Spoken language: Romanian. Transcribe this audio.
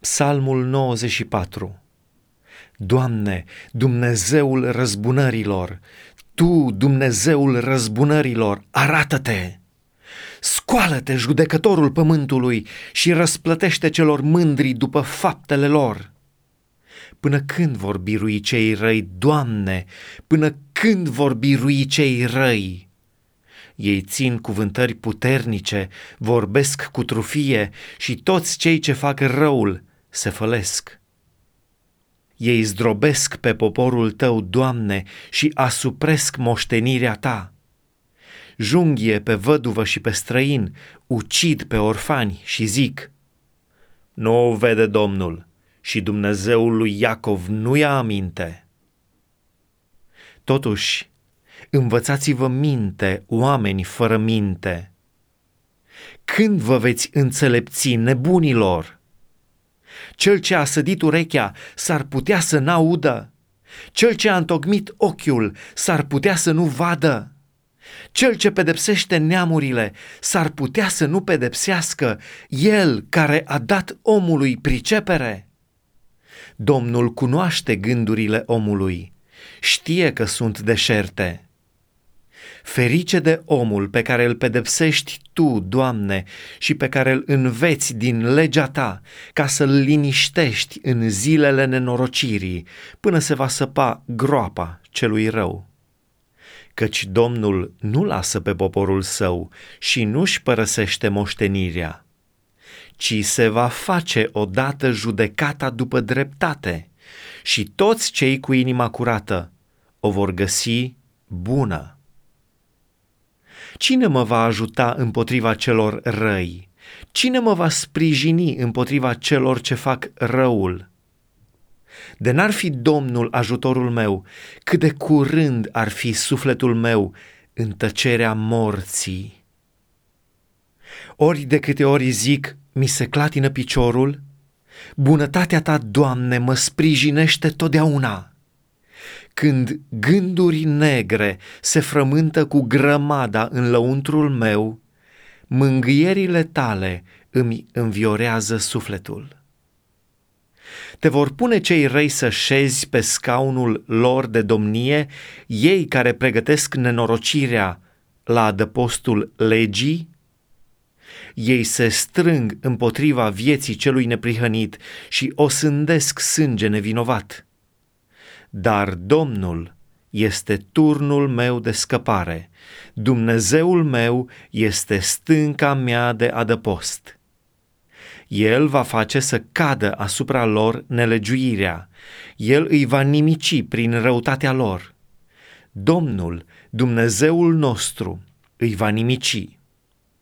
Psalmul 94 Doamne, Dumnezeul răzbunărilor, Tu, Dumnezeul răzbunărilor, arată-te! Scoală-te, judecătorul pământului, și răsplătește celor mândri după faptele lor. Până când vor birui cei răi, Doamne, până când vor birui cei răi? Ei țin cuvântări puternice, vorbesc cu trufie și toți cei ce fac răul se fălesc. Ei zdrobesc pe poporul tău, Doamne, și asupresc moștenirea ta. Junghie pe văduvă și pe străin, ucid pe orfani și zic, Nu o vede Domnul și Dumnezeul lui Iacov nu ia aminte. Totuși, învățați-vă minte, oameni fără minte. Când vă veți înțelepți, nebunilor? Cel ce a sădit urechea s-ar putea să n-audă. Cel ce a întocmit ochiul s-ar putea să nu vadă. Cel ce pedepsește neamurile s-ar putea să nu pedepsească, el care a dat omului pricepere. Domnul cunoaște gândurile omului, știe că sunt deșerte. Ferice de omul pe care îl pedepsești tu, Doamne, și pe care îl înveți din legea ta, ca să-l liniștești în zilele nenorocirii, până se va săpa groapa celui rău. Căci Domnul nu lasă pe poporul său și nu-și părăsește moștenirea, ci se va face odată judecata după dreptate și toți cei cu inima curată o vor găsi bună. Cine mă va ajuta împotriva celor răi? Cine mă va sprijini împotriva celor ce fac răul? De n-ar fi Domnul ajutorul meu, cât de curând ar fi sufletul meu în tăcerea morții. Ori de câte ori zic, mi se clatină piciorul, bunătatea ta, Doamne, mă sprijinește totdeauna când gânduri negre se frământă cu grămada în lăuntrul meu, mângâierile tale îmi înviorează sufletul. Te vor pune cei răi să șezi pe scaunul lor de domnie, ei care pregătesc nenorocirea la adăpostul legii? Ei se strâng împotriva vieții celui neprihănit și o sândesc sânge nevinovat dar Domnul este turnul meu de scăpare, Dumnezeul meu este stânca mea de adăpost. El va face să cadă asupra lor nelegiuirea, El îi va nimici prin răutatea lor. Domnul, Dumnezeul nostru, îi va nimici.